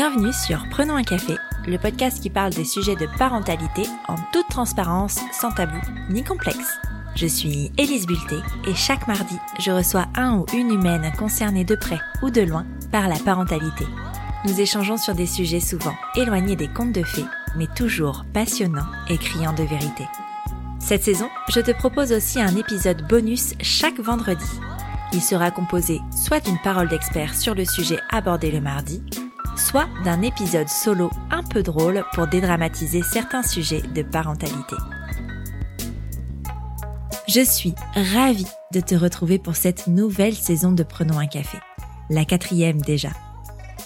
Bienvenue sur Prenons un café, le podcast qui parle des sujets de parentalité en toute transparence, sans tabou ni complexe. Je suis Élise Bulté et chaque mardi, je reçois un ou une humaine concernée de près ou de loin par la parentalité. Nous échangeons sur des sujets souvent éloignés des contes de fées, mais toujours passionnants et criants de vérité. Cette saison, je te propose aussi un épisode bonus chaque vendredi. Il sera composé soit d'une parole d'expert sur le sujet abordé le mardi, soit d'un épisode solo un peu drôle pour dédramatiser certains sujets de parentalité. Je suis ravie de te retrouver pour cette nouvelle saison de Prenons un café, la quatrième déjà.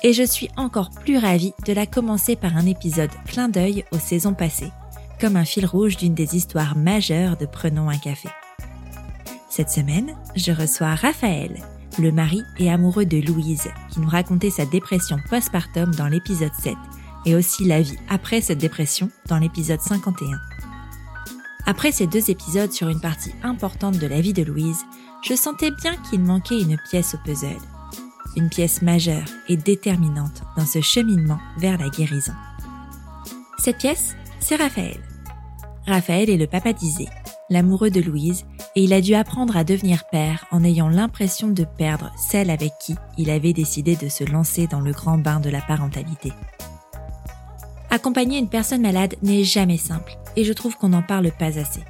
Et je suis encore plus ravie de la commencer par un épisode clin d'œil aux saisons passées, comme un fil rouge d'une des histoires majeures de Prenons un café. Cette semaine, je reçois Raphaël, le mari et amoureux de Louise, qui nous racontait sa dépression postpartum dans l'épisode 7, et aussi la vie après cette dépression dans l'épisode 51. Après ces deux épisodes sur une partie importante de la vie de Louise, je sentais bien qu'il manquait une pièce au puzzle. Une pièce majeure et déterminante dans ce cheminement vers la guérison. Cette pièce, c'est Raphaël. Raphaël est le papa d'Isée, l'amoureux de Louise, et il a dû apprendre à devenir père en ayant l'impression de perdre celle avec qui il avait décidé de se lancer dans le grand bain de la parentalité. Accompagner une personne malade n'est jamais simple et je trouve qu'on n'en parle pas assez.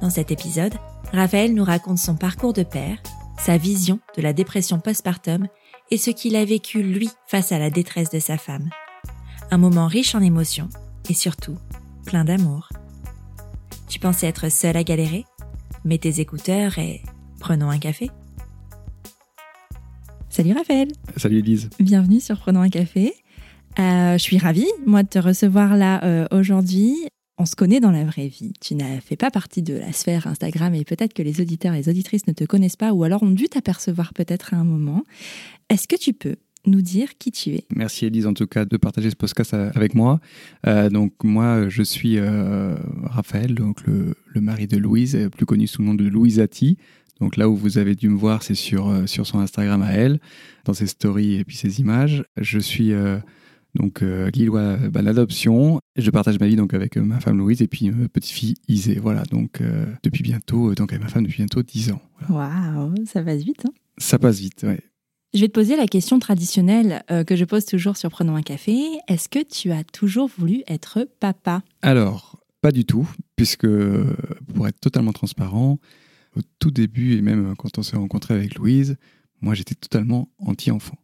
Dans cet épisode, Raphaël nous raconte son parcours de père, sa vision de la dépression postpartum et ce qu'il a vécu lui face à la détresse de sa femme. Un moment riche en émotions et surtout plein d'amour. Tu pensais être seul à galérer? Mets tes écouteurs et prenons un café. Salut Raphaël. Salut Elise. Bienvenue sur Prenons un café. Euh, je suis ravie, moi, de te recevoir là euh, aujourd'hui. On se connaît dans la vraie vie. Tu n'as fait pas partie de la sphère Instagram et peut-être que les auditeurs et les auditrices ne te connaissent pas ou alors ont dû t'apercevoir peut-être à un moment. Est-ce que tu peux nous dire qui tu es Merci Elise en tout cas de partager ce podcast avec moi. Euh, donc moi je suis Raphaël, donc le, le, mari de Louise, plus connu sous le nom de Louisati. Donc là où vous avez dû me voir, c'est sur, sur son Instagram à elle, dans ses stories et puis ses images. Je suis donc euh, Lillois bah, l'adoption. Je partage ma vie donc avec euh, ma femme Louise et puis ma petite fille Isée. Voilà, donc euh, depuis bientôt, donc avec ma femme depuis bientôt 10 ans. Waouh, ça passe vite. Hein? Ça passe vite, oui. Je vais te poser la question traditionnelle que je pose toujours sur Prenons un café. Est-ce que tu as toujours voulu être papa? Alors, pas du tout, puisque pour être totalement transparent, au tout début et même quand on s'est rencontré avec Louise, moi j'étais totalement anti-enfant.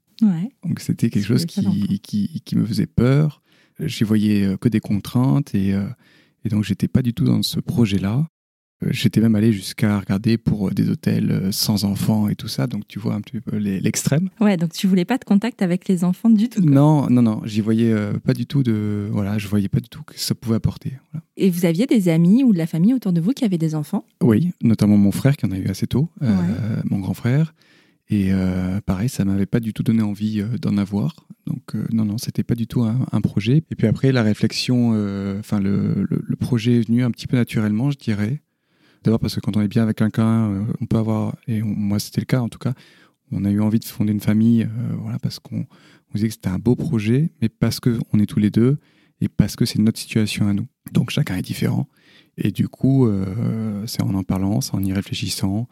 Donc c'était quelque chose qui, qui, qui, me faisait peur. J'y voyais euh, que des contraintes et, euh, et donc j'étais pas du tout dans ce projet-là. Euh, j'étais même allé jusqu'à regarder pour des hôtels sans enfants et tout ça, donc tu vois un petit peu l'extrême. Ouais, donc tu voulais pas de contact avec les enfants du tout. Non, non, non, j'y voyais pas du tout de, voilà, je voyais pas du tout que ça pouvait apporter. Et vous aviez des amis ou de la famille autour de vous qui avaient des enfants? Oui, notamment mon frère qui en a eu assez tôt, mon grand frère. Et euh, pareil, ça m'avait pas du tout donné envie euh, d'en avoir. Donc euh, non, non, c'était pas du tout un, projet. Et puis après, la réflexion, enfin le, le, projet est venu un petit peu naturellement, je dirais. D'abord parce que quand on est bien avec quelqu'un, on peut avoir, et moi c'était le cas en tout cas, on a eu envie de fonder une famille, voilà, parce qu'on on disait que c'était un beau projet, mais parce qu'on est tous les deux et parce que c'est notre situation à nous. Donc chacun est différent. Et du coup, c'est en en parlant, c'est en y réfléchissant,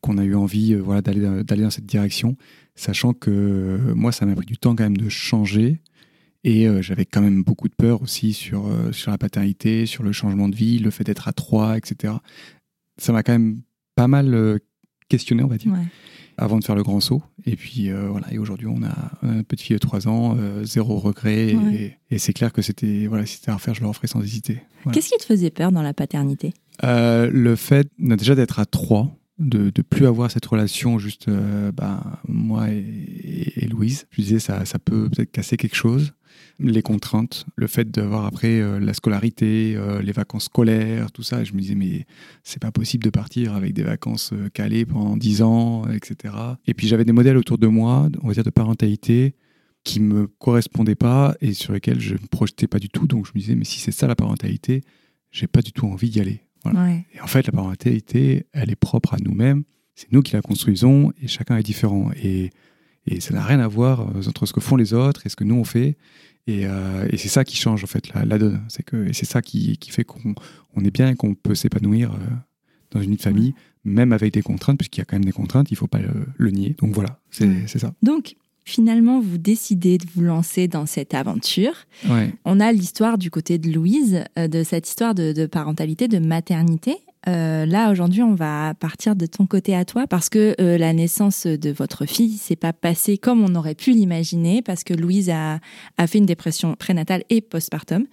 qu'on a eu envie euh, voilà, d'aller, euh, dans cette direction, sachant que euh, moi, ça m'a pris du temps quand même de changer. Et j'avais quand même beaucoup de peur aussi sur, sur la paternité, sur le changement de vie, le fait d'être à trois, etc. Ça m'a quand même pas mal questionné, on va dire, avant de faire le grand saut. Et puis voilà, et aujourd'hui, on a une petite fille de trois ans, zéro regret. Et, c'est clair que c'était, voilà, si c'était à refaire, je le referais sans hésiter. Qu'est-ce qui te faisait peur dans la paternité? Le fait déjà d'être à trois de ne plus avoir cette relation juste euh, bah, moi et, Louise. Je disais ça, ça peut peut-être casser quelque chose. Les contraintes, le fait d'avoir après euh, la scolarité, euh, les vacances scolaires, tout ça. je me disais mais c'est pas possible de partir avec des vacances calées pendant 10 ans, etc. Et puis j'avais des modèles autour de moi, on va dire de parentalité, qui me correspondaient pas et sur lesquels je me projetais pas du tout. Donc je me disais mais si c'est ça la parentalité, j'ai pas du tout envie d'y aller. Et en fait, la parentalité, elle est propre à nous-mêmes. C'est nous qui la construisons et chacun est différent. Et, Et ça n'a rien à voir entre ce que font les autres et ce que nous on fait. Et, c'est ça qui change en fait la, donne. C'est que et c'est ça qui, qui fait qu'on on est bien et qu'on peut s'épanouir dans une vie de famille, même avec des contraintes, puisqu'il y a quand même des contraintes, il ne faut pas le, nier. Donc voilà, c'est ça. Donc finalement, vous décidez de vous lancer dans cette aventure. On a l'histoire du côté de Louise, euh, de cette histoire de, parentalité, de maternité. Euh, là, aujourd'hui, on va partir de ton côté à toi parce que euh, la naissance de votre fille s'est pas passée comme on aurait pu l'imaginer parce que Louise a, a fait une dépression prénatale et postpartum.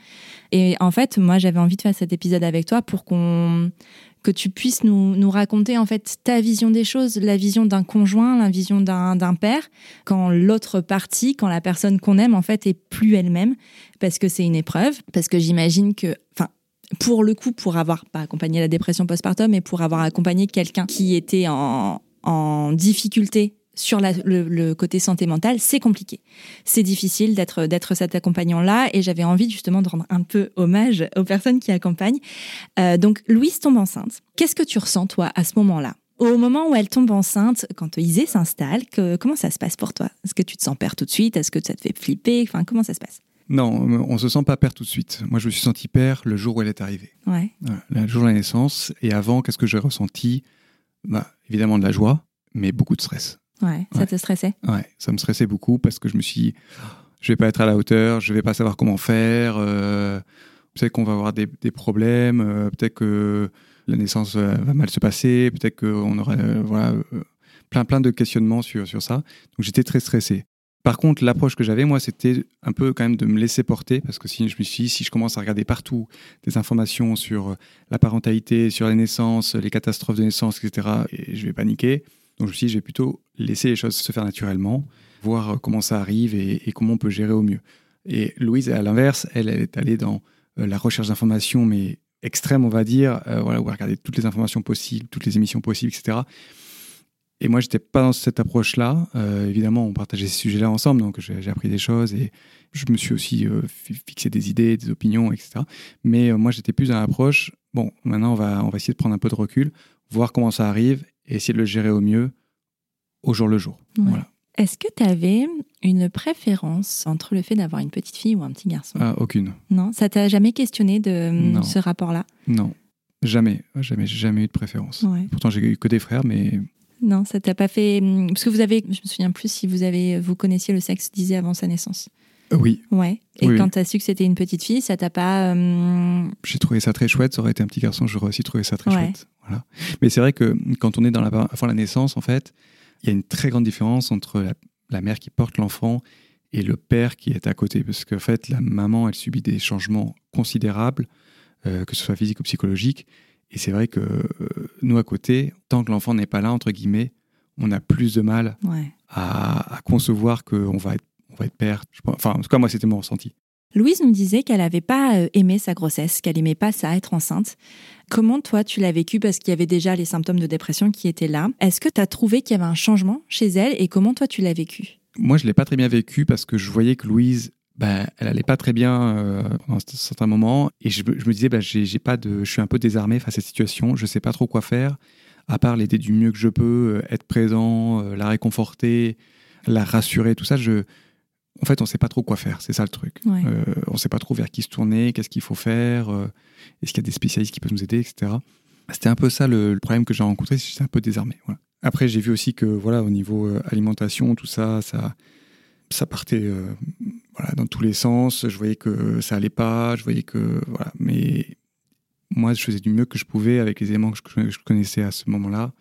Et en fait, moi, j'avais envie de faire cet épisode avec toi pour qu'on que tu puisses nous, nous, raconter en fait ta vision des choses, la vision d'un conjoint, la vision d'un père, quand l'autre partie, quand la personne qu'on aime en fait est plus elle-même, parce que c'est une épreuve, parce que j'imagine que, enfin, pour le coup, pour avoir pas accompagné la dépression postpartum, mais pour avoir accompagné quelqu'un qui était en, en difficulté sur le, côté santé mentale, c'est compliqué. C'est difficile d'être cet accompagnant-là et j'avais envie justement de rendre un peu hommage aux personnes qui accompagnent. Euh, donc Louise tombe enceinte. Qu'est-ce que tu ressens toi à ce moment-là? Au moment où elle tombe enceinte, quand Isée s'installe, comment ça se passe pour toi? Est-ce que tu te sens père tout de suite? Est-ce que ça te fait flipper? Enfin, comment ça se passe? Non, on se sent pas père tout de suite. Moi, je me suis senti père le jour où elle est arrivée. Ouais. le jour de la naissance. Et avant, qu'est-ce que j'ai ressenti? Bah, Évidemment de la joie, mais beaucoup de stress. Ouais, ça te stressait? Ouais, ça me stressait beaucoup parce que je me suis dit, je vais pas être à la hauteur, je vais pas savoir comment faire, euh, peut-être qu'on va avoir des, problèmes, euh, peut-être que la naissance va mal se passer, peut-être qu'on aura euh, voilà, plein, plein de questionnements sur, sur ça. Donc j'étais très stressé. Par contre, l'approche que j'avais, moi, c'était un peu quand même de me laisser porter, parce que si je me suis si je commence à regarder partout des informations sur la parentalité, sur les naissances, les catastrophes de naissance, etc., et je vais paniquer. Donc je me suis dit, je vais plutôt laisser les choses se faire naturellement, voir euh, comment ça arrive et, comment on peut gérer au mieux. Et Louise, à l'inverse, elle, est allée dans euh, la recherche d'informations, mais extrême, on va dire, euh, voilà, où elle toutes les informations possibles, toutes les émissions possibles, etc. Et moi, j'étais pas dans cette approche-là. évidemment, on partageait ces sujets-là ensemble, donc j'ai appris des choses et je me suis aussi fixé des idées, des opinions, etc. Mais moi, j'étais plus dans l'approche. Bon, maintenant, on va, on va essayer de prendre un peu de recul, voir comment ça arrive et essayer de le gérer au mieux au jour le jour. Voilà. Est-ce que tu avais une préférence entre le fait d'avoir une petite fille ou un petit garçon? Ah, Aucune. Non, ça t'a jamais questionné de ce rapport-là? Non, jamais, jamais, jamais eu de préférence. Pourtant, j'ai eu que des frères, mais non, ça t'a pas fait parce que vous avez, je me souviens plus si vous avez, vous connaissiez le sexe disait avant sa naissance. Euh, oui. Ouais. Et quand tu as su que c'était une petite fille, ça t'a pas. Euh, j'ai trouvé ça très chouette. Ça aurait été un petit garçon, j'aurais aussi trouvé ça très chouette. Voilà. Mais c'est vrai que quand on est dans la, avant la naissance, en fait, il y a une très grande différence entre la, mère qui porte l'enfant et le père qui est à côté. Parce qu'en fait, la maman, elle subit des changements considérables, euh, que ce soit physique ou psychologique. Et c'est vrai que nous, à côté, tant que l'enfant n'est pas là, entre guillemets, on a plus de mal à, à, concevoir qu'on va être on va être père. Enfin, en tout cas, moi, c'était mon ressenti. Louise nous disait qu'elle n'avait pas euh, aimé sa grossesse, qu'elle aimait pas ça, être enceinte. Comment toi, tu l'as vécu? Parce qu'il y avait déjà les symptômes de dépression qui étaient là Est-ce que tu as trouvé qu'il y avait un changement chez elle? Et comment toi, tu l'as vécu? Moi, je l'ai pas très bien vécu parce que je voyais que Louise, bah, elle allait pas très bien euh, pendant certains moments et je, me disais, bah, j'ai pas de, je suis un peu désarmé face à cette situation, je sais pas trop quoi faire, à part l'aider du mieux que je peux, euh, être présent, la réconforter, la rassurer, tout ça. Je, en fait, on ne sait pas trop quoi faire. C'est ça le truc. Euh, on ne sait pas trop vers qui se tourner, qu'est-ce qu'il faut faire, euh, est-ce qu'il y a des spécialistes qui peuvent nous aider, etc. C'était un peu ça le, problème que j'ai rencontré, c'est un peu désarmé. Après, j'ai vu aussi que voilà, au niveau euh, alimentation, tout ça, ça, ça partait voilà, dans tous les sens. Je voyais que ça allait pas, je voyais que voilà, mais moi, je faisais du mieux que je pouvais avec les éléments que je connaissais à ce moment-là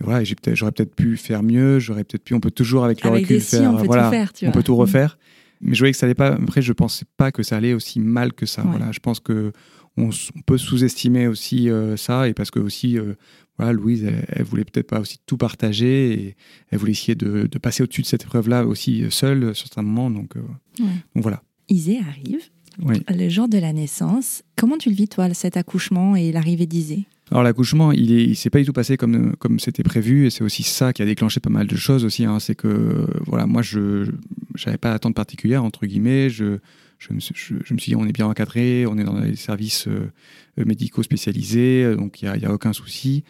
voilà, j'aurais peut-être pu faire mieux, j'aurais peut-être pu, on peut toujours avec le recul faire, on peut voilà, tout faire, on peut tout refaire. Mais je voyais que ça allait pas. Après, je pensais pas que ça allait aussi mal que ça. Voilà, je pense que on, peut sous-estimer aussi euh, ça et parce que aussi, euh, voilà, Louise, elle, voulait peut-être pas aussi tout partager et elle voulait essayer de, passer au-dessus de cette épreuve-là aussi seule sur certains moments. Donc, euh, donc voilà. Isée arrive. Le jour de la naissance. Comment tu le vis, toi, cet accouchement et l'arrivée d'Isée alors l'accouchement, il il s'est pas du tout passé comme comme c'était prévu, et c'est aussi ça qui a déclenché pas mal de choses aussi. Hein. C'est que voilà, moi je j'avais pas d'attente particulière entre guillemets. Je je me, je, me, suis dit on est bien encadré, on est dans les services euh, médicaux spécialisés, donc il y a, y a, aucun souci.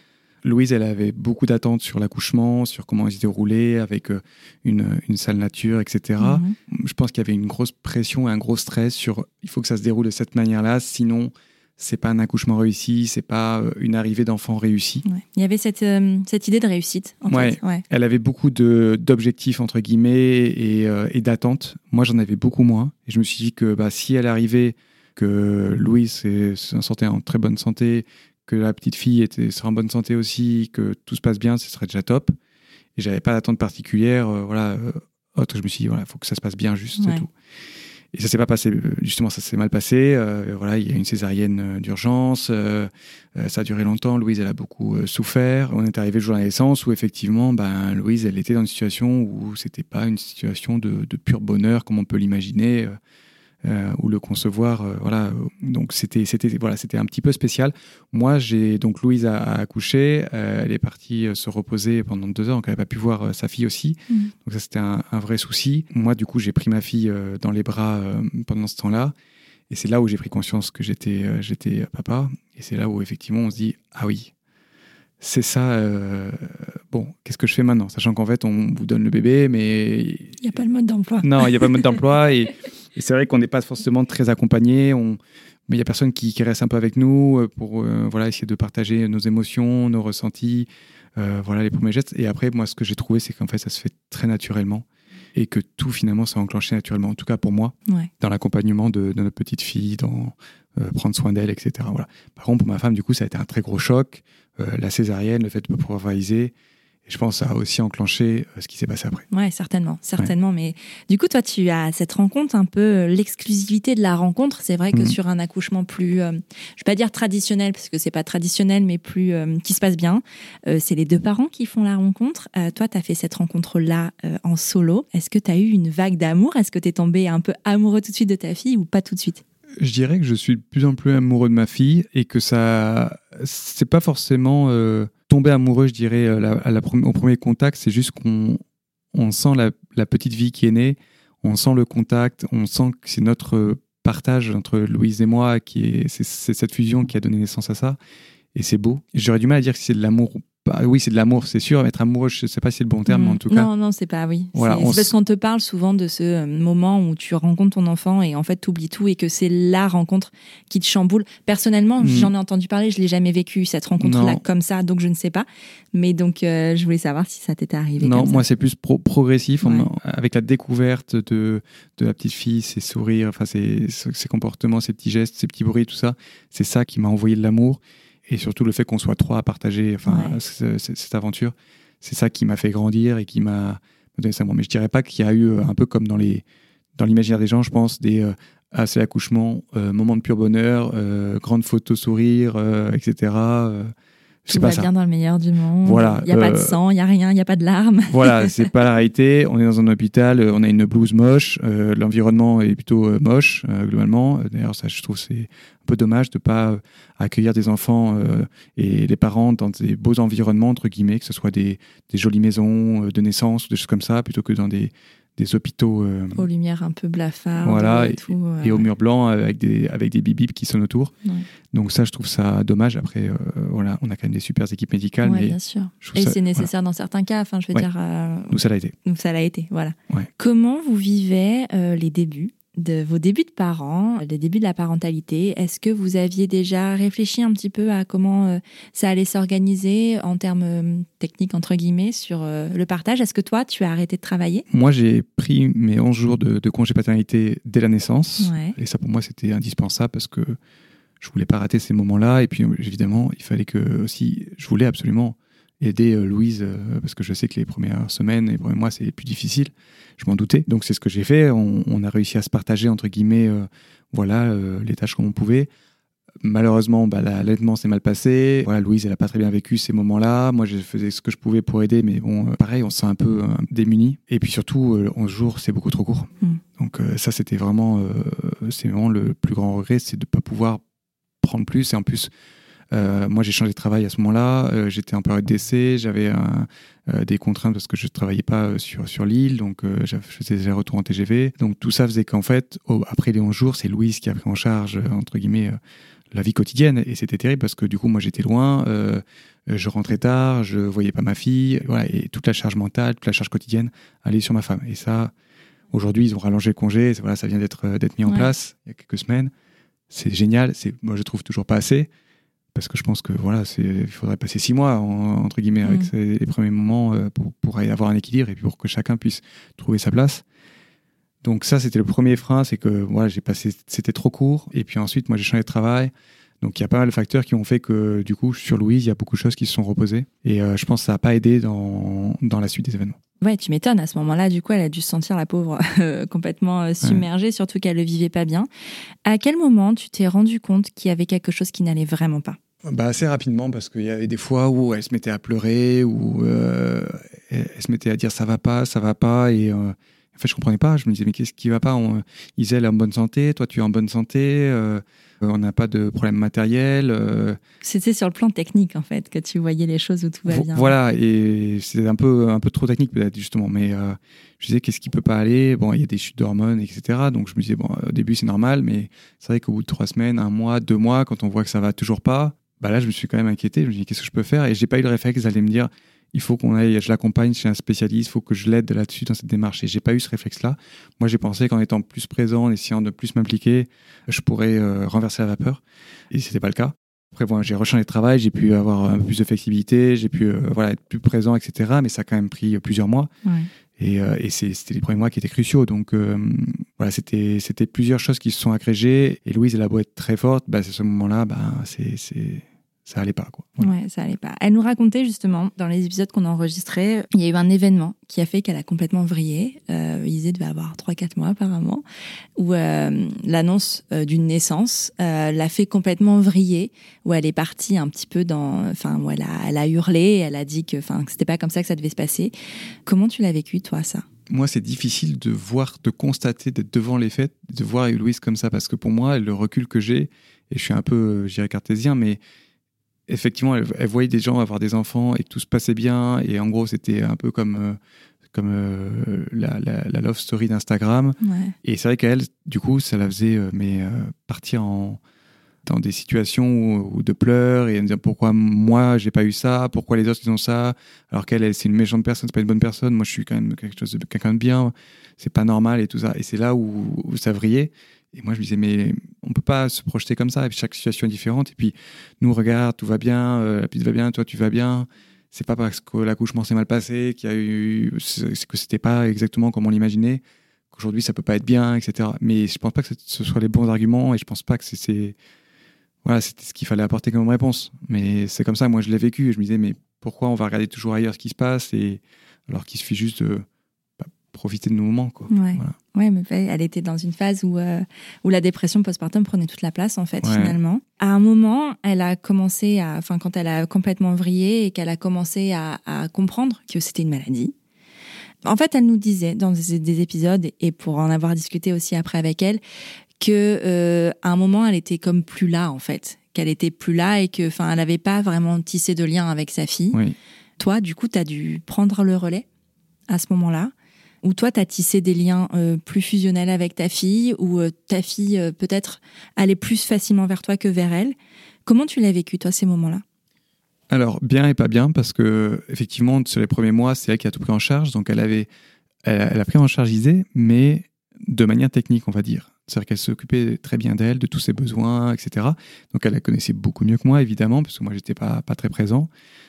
Louise, elle avait beaucoup d'attentes sur l'accouchement, sur comment il se déroulait, avec euh, une, une sale nature, etc. Mhm. Je pense qu'il y avait une grosse pression et un gros stress sur il faut que ça se déroule de cette manière-là, sinon c'est pas un accouchement réussi, c'est pas euh, une arrivée d'enfant réussie. Ouais. Il y avait cette, euh, cette idée de réussite, en Ouais. fait. Ouais. Elle avait beaucoup d'objectifs, entre guillemets, et, euh, et d'attentes. Moi, j'en avais beaucoup moins. Et je me suis dit que bah, si elle arrivait, que Louise se se sentait en très bonne santé, que la petite fille était, serait en bonne santé aussi, que tout se passe bien, ce serait déjà top. Et j'avais pas d'attente particulière. euh, voilà, euh, autre, je me suis dit, voilà, il faut que ça se passe bien, juste, Ouais. c'est tout. Et ça s'est pas passé, euh, justement, ça s'est mal passé. Euh, voilà, il y a une césarienne d'urgence. ça a duré longtemps. Louise, elle a beaucoup souffert. On est arrivé le jour de la naissance où, effectivement, ben, Louise, elle était dans une situation où c'était pas une situation de, de pur bonheur comme on peut l'imaginer. Euh, ou le concevoir, euh, voilà. Donc c'était, c'était, voilà, c'était un petit peu spécial. Moi, j'ai donc Louise a, a accouché. euh, elle est partie euh, se reposer pendant deux heures, donc elle n'a pas pu voir sa fille aussi. Mhm. Donc ça, c'était un, un vrai souci. Moi, du coup, j'ai pris ma fille dans les bras pendant ce temps-là. Et c'est là où j'ai pris conscience que j'étais, j'étais papa. Et c'est là où, effectivement, on se dit Ah oui, c'est ça. euh, bon, qu'est-ce que je fais maintenant? Sachant qu'en fait, on vous donne le bébé, mais. Il n'y a pas le mode d'emploi. Non, il n'y a pas de mode d'emploi. Et, et c'est vrai qu'on n'est pas forcément très accompagné. On... Mais il n'y a personne qui, qui reste un peu avec nous euh, pour euh, voilà, essayer de partager nos émotions, nos ressentis, euh, voilà, les premiers gestes. Et après, moi, ce que j'ai trouvé, c'est qu'en fait, ça se fait très naturellement et que tout finalement s'est enclenché naturellement. En tout cas pour moi, Ouais. dans l'accompagnement de, de notre petite fille, dans euh, prendre soin d'elle, etc. Voilà. Par contre, pour ma femme, du coup, ça a été un très gros choc. La césarienne, le fait de ne pas pouvoir réaliser. Je pense que ça a aussi enclenché euh, ce qui s'est passé après. Ouais, certainement, certainement. Mais du coup, toi, tu as cette rencontre un peu euh, l'exclusivité de la rencontre. C'est vrai que Mhm. sur un accouchement plus, euh, je vais pas dire traditionnel parce que c'est pas traditionnel, mais plus euh, qui se passe bien, euh, c'est les deux parents qui font la rencontre. Toi, tu as fait cette rencontre-là euh, en solo. Est-ce que tu as eu une vague d'amour? Est-ce que tu es tombé un peu amoureux tout de suite de ta fille ou pas tout de suite? Je dirais que je suis de plus en plus amoureux de ma fille et que ça, c'est pas forcément tomber amoureux, je dirais, euh, au premier contact. C'est juste qu'on on sent la, petite vie qui est née, on sent le contact, on sent que c'est notre euh, partage entre Louise et moi qui est, c'est, c'est cette fusion qui a donné naissance à ça. Et c'est beau. J'aurais du mal à dire si c'est de l'amour ou pas. Oui, c'est de l'amour, c'est sûr. Être amoureux, je sais pas si c'est le bon terme, mais en Mhm. tout cas. Non, non, c'est pas, oui. Voilà, c'est parce qu'on te parle souvent de ce euh, moment où tu rencontres ton enfant et en fait, tu oublies tout et que c'est la rencontre qui te chamboule. Personnellement, Mhm. j'en ai entendu parler, je l'ai jamais vécu, cette rencontre-là, comme ça, donc je ne sais pas. Mais donc, euh, je voulais savoir si ça t'était arrivé. Non, moi c'est plus pro- progressif, Ouais. Avec la découverte de, de la petite fille, ses sourires, enfin ses, ses comportements, ses petits gestes, ses petits bruits, tout ça. C'est ça qui m'a envoyé de l'amour et surtout le fait qu'on soit trois à partager, enfin Ouais. ce- ce- cette aventure, c'est ça qui m'a fait grandir et qui m'a donné ça. Mais je dirais pas qu'il y a eu euh, un peu comme dans les dans l'imaginaire des gens, je pense des euh, ah c'est l'accouchement, euh, moment de pur bonheur, euh, grande photo sourire, euh, etc. Tout c'est va pas ça. bien dans le meilleur du monde. Voilà, Il n'y a pas de euh, sang, il n'y a rien, il n'y a pas de larmes. Voilà, c'est pas la réalité. On est dans un hôpital, euh, on a une blouse moche, euh, l'environnement est plutôt euh, moche globalement. D'ailleurs, ça, je trouve, c'est un peu dommage de pas euh, accueillir des enfants et les parents dans des beaux environnements entre guillemets, que ce soit des, des jolies maisons de naissance ou des choses comme ça, plutôt que dans des, des hôpitaux euh, Aux lumières un peu blafardes. Voilà, et, tout. euh, et au mur blanc avec des avec des bip qui sonnent autour. Ouais. Donc ça, je trouve ça dommage. Après, euh, voilà, on a quand même des super équipes médicales, Ouais, mais bien sûr. Et c'est voilà. nécessaire dans certains cas. Enfin, je veux Ouais. dire, euh, Nous, ça l'a été. Donc ça l'a été, voilà. Comment vous vivez les débuts? De vos débuts de parents, les débuts de la parentalité Est-ce que vous aviez déjà réfléchi un petit peu à comment euh, ça allait s'organiser en termes euh, techniques entre guillemets sur euh, le partage? Est-ce que toi tu as arrêté de travailler? Moi, j'ai pris mes 11 jours de, de congé paternité dès la naissance. Ouais. Et ça, pour moi, c'était indispensable parce que je voulais pas rater ces moments-là. Et puis, évidemment, il fallait que aussi, je voulais absolument aider euh, Louise euh, parce que je sais que les premières semaines, les premiers mois, c'est plus difficile. Je m'en doutais. Donc, c'est ce que j'ai fait. On, on a réussi à se partager, entre guillemets, euh, voilà, euh, les tâches comme on pouvait. Malheureusement, bah, l'allaitement s'est mal passé. Voilà, Louise, elle a pas très bien vécu ces moments-là. Moi, je faisais ce que je pouvais pour aider, mais bon, euh, pareil, on se sent un peu démuni. Et puis surtout, euh, 11 jours, c'est beaucoup trop court. Mm. Donc ça, c'était vraiment, c'est vraiment le plus grand regret, c'est de pas pouvoir prendre plus. Et en plus, moi, j'ai changé de travail à ce moment-là. J'étais en période d'essai. J'avais des contraintes parce que je ne travaillais pas sur, sur l'île. Donc, je faisais des retours en TGV. Donc, tout ça faisait qu'en fait, après les 11 jours, c'est Louise qui a pris en charge, entre guillemets, la vie quotidienne. Et c'était terrible parce que du coup, moi, j'étais loin. je rentrais tard. Je voyais pas ma fille. Voilà, et toute la charge mentale, toute la charge quotidienne allait sur ma femme. Et ça, Aujourd'hui, ils ont rallongé le congé. Voilà, ça vient d'être euh, d'être mis en place il y a quelques semaines. C'est génial. C'est moi, je trouve toujours pas assez parce que je pense que voilà, c'est il faudrait passer six mois entre guillemets avec mm. les premiers moments euh, pour pour avoir un équilibre et puis pour que chacun puisse trouver sa place. Donc ça, c'était le premier frein, c'est que voilà, j'ai passé, c'était trop court. Et puis ensuite, moi, j'ai changé de travail. Donc il y a pas mal de facteurs qui ont fait que du coup, sur Louise, il y a beaucoup de choses qui se sont reposées. Et euh, je pense que ça n'a pas aidé dans, dans la suite des événements. Ouais, tu m'étonnes. À ce moment-là, du coup, elle a dû se sentir la pauvre euh, complètement euh, submergée, surtout qu'elle le vivait pas bien. À quel moment tu t'es rendu compte qu'il y avait quelque chose qui n'allait vraiment pas? Bah assez rapidement parce qu'il y avait des fois où elle se mettait à pleurer euh, elle, se mettait à dire ça va pas, ça va pas et en fait je comprenais pas. Je me disais mais qu'est-ce qui va pas? On, Iselle est en bonne santé, toi tu es en bonne santé. On n'a pas de problème matériel. Euh. C'était sur le plan technique en fait que tu voyais les choses où tout va bien. Voilà, et c'était un peu un peu trop technique peut-être justement, mais euh, je disais qu'est-ce qui peut pas aller? Bon, il y a des chutes d'hormones, etc. Donc je me disais bon, au début c'est normal, mais c'est vrai qu'au bout de trois semaines, un mois, deux mois, quand on voit que ça va toujours pas, bah là je me suis quand même inquiété. Je me dis qu'est-ce que je peux faire? Et j'ai pas eu le réflexe d'aller me dire il faut qu'on aille, je l'accompagne chez un spécialiste, il faut que je l'aide là-dessus dans cette démarche. Et j'ai pas eu ce réflexe-là. Moi, j'ai pensé qu'en étant plus présent, en essayant de plus m'impliquer, je pourrais euh, renverser la vapeur. Et c'était pas le cas. Après, bon, j'ai rechangé de travail, j'ai pu avoir un peu plus de flexibilité, j'ai pu euh, voilà, être plus présent, etc. Mais ça a quand même pris plusieurs mois. Et, euh, et c'était les premiers mois qui étaient cruciaux. Donc voilà, c'était plusieurs choses qui se sont agrégées. Et Louise, elle a beau être très forte, bah, à ce moment-là, bah, c'est ça allait pas quoi. Ouais, ça allait pas. Elle nous racontait justement dans les épisodes qu'on a enregistrés, il y a eu un événement qui a fait qu'elle a complètement vrillé. Euh, Isée devait avoir 3-4 mois apparemment, où euh, l'annonce euh, d'une naissance euh, l'a fait complètement vriller, où elle est partie un petit peu dans, enfin, où elle a, elle a hurlé, elle a dit que, enfin, que c'était pas comme ça que ça devait se passer. Comment tu l'as vécu toi ça? Moi, c'est difficile de voir, de constater, d'être devant les faits, de voir Louise comme ça, parce que pour moi, le recul que j'ai, et je suis un peu, je dirais, cartésien, mais effectivement, elle, voyait des gens avoir des enfants et que tout se passait bien. Et en gros, c'était un peu comme, euh, comme euh, la, la, love story d'Instagram. Et c'est vrai qu'elle, du coup, ça la faisait euh, mais, partir en, dans des situations où, de pleurs et me dire pourquoi moi j'ai pas eu ça, pourquoi les autres ils ont ça, alors qu'elle, c'est une méchante personne, c'est pas une bonne personne. Moi, je suis quand même quelque chose de quelqu'un de bien. C'est pas normal et tout ça. Et c'est là où, où ça vrillait. Et moi, je me disais, mais on peut pas se projeter comme ça. Et puis, chaque situation est différente. Et puis, nous, regarde, tout va bien, euh, la petite va bien, toi, tu vas bien. C'est pas parce que l'accouchement s'est mal passé, qu'il y a eu, que c'était pas exactement comme on l'imaginait, qu'aujourd'hui, ça peut pas être bien, etc. Mais je pense pas que ce soit les bons arguments et je pense pas que c'est, voilà, c'était ce qu'il fallait apporter comme réponse. Mais c'est comme ça, moi, je l'ai vécu. Et je me disais, mais pourquoi on va regarder toujours ailleurs ce qui se passe et alors qu'il suffit juste de, profiter de nos moments. Quoi. Ouais. Ouais, mais elle était dans une phase où, euh, où la dépression postpartum prenait toute la place, en fait, finalement. À un moment, elle a commencé à, enfin, quand elle a complètement vrillé et qu'elle a commencé à, à comprendre que c'était une maladie. En fait, elle nous disait dans des, épisodes, et pour en avoir discuté aussi après avec elle, que euh, à un moment, elle était comme plus là, en fait, qu'elle était plus là et que, enfin, elle n'avait pas vraiment tissé de lien avec sa fille. Toi, du coup, tu as dû prendre le relais à ce moment-là où toi, tu as tissé des liens euh, plus fusionnels avec ta fille, ou euh, ta fille euh, peut-être allait plus facilement vers toi que vers elle. Comment tu l'as vécu, toi, ces moments-là? Alors, bien et pas bien, parce que effectivement, sur les premiers mois, c'est elle qui a tout pris en charge. Donc, elle, avait, elle, a pris en charge Isée, mais de manière technique, on va dire. C'est-à-dire qu'elle s'occupait très bien d'elle, de tous ses besoins, etc. Donc, elle la connaissait beaucoup mieux que moi, évidemment, parce que moi, j'étais pas, pas très présent.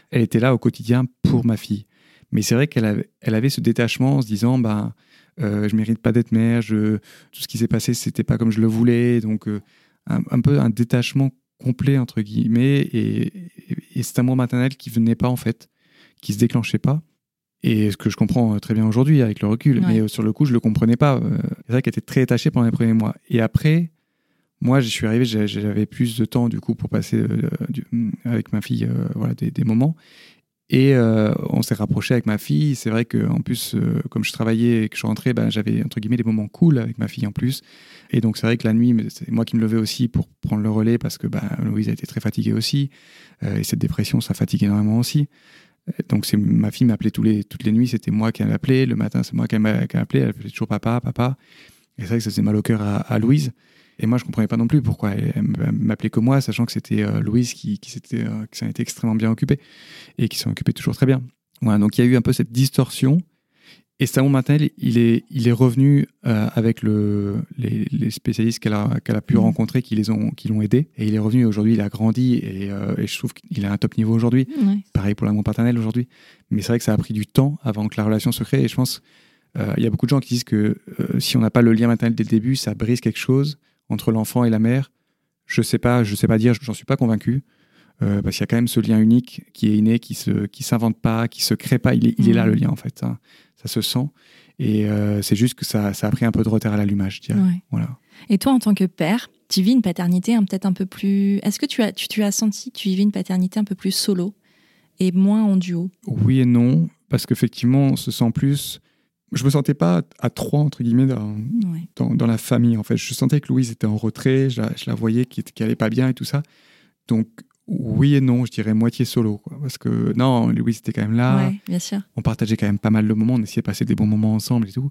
Elle était là au quotidien pour ma fille. Mais c'est vrai qu'elle avait, elle avait ce détachement en se disant, bah, euh, je mérite pas d'être mère, je, tout ce qui s'est passé, c'était pas comme je le voulais. Donc, euh, un, peu un détachement complet, entre guillemets. Et, c'est un amour maternel qui venait pas, en fait, qui se déclenchait pas. Et ce que je comprends très bien aujourd'hui avec le recul. Mais euh, sur le coup, je le comprenais pas. Euh, c'est vrai qu'elle était très détachée pendant les premiers mois. Et après, moi, je suis arrivé, j'avais plus de temps, du coup, pour passer avec ma fille voilà, des, des moments. Et euh, on s'est rapproché avec ma fille. C'est vrai qu'en plus, euh, comme je travaillais et que je rentrais, ben, j'avais entre guillemets des moments cool avec ma fille en plus. Et donc c'est vrai que la nuit, c'est moi qui me levais aussi pour prendre le relais parce que ben, Louise a été très fatiguée aussi. Euh, et cette dépression, ça fatigue énormément aussi. Donc c'est ma fille m'appelait les, toutes les nuits, c'était moi qui l'appelais. Le matin, c'est moi qui l'appelais. Elle appelait toujours papa, papa. Et c'est vrai que ça faisait mal au cœur à Louise. Et moi, je comprenais pas non plus pourquoi elle, m'appelait que moi, sachant que c'était euh, Louise qui, qui s'était, euh, qui s'en était extrêmement bien occupée et qui s'en occupait toujours très bien. Voilà, donc il y a eu un peu cette distorsion. Et Salon Martinel, il est, il est revenu euh, avec le, les, les spécialistes qu'elle a, qu'elle a pu mmh. rencontrer, qui les ont, qui l'ont aidé. Et il est revenu aujourd'hui, il a grandi et, et je trouve qu'il a un top niveau aujourd'hui. Pareil pour l'amour paternel aujourd'hui. Mais c'est vrai que ça a pris du temps avant que la relation se crée. Et je pense, il y a beaucoup de gens qui disent que si on n'a pas le lien maternel dès le début, ça brise quelque chose entre l'enfant et la mère, je sais pas, je sais pas dire, j'en suis pas convaincu. Euh, parce qu'il y a quand même ce lien unique qui est inné, qui se, qui s'invente pas, qui se crée pas. Il est, il est là le mmh. lien en fait. Ça, ça se sent. Et euh, c'est juste que ça, ça, a pris un peu de retard à l'allumage, je dirais. Voilà. Et toi, en tant que père, tu vis une paternité peut-être un peu plus. Est-ce que tu as, tu, tu, as senti que tu vivais une paternité un peu plus solo et moins en duo? Oui et non, parce qu'effectivement, on se sent plus je me sentais pas à trois entre guillemets dans, dans, la famille en fait. Je sentais que Louise était en retrait, je la, voyais qui qu allait pas bien et tout ça. Donc oui et non, je dirais moitié solo quoi. parce que non, Louise était quand même là. bien sûr. On partageait quand même pas mal de moments, on essayait de passer des bons moments ensemble et tout.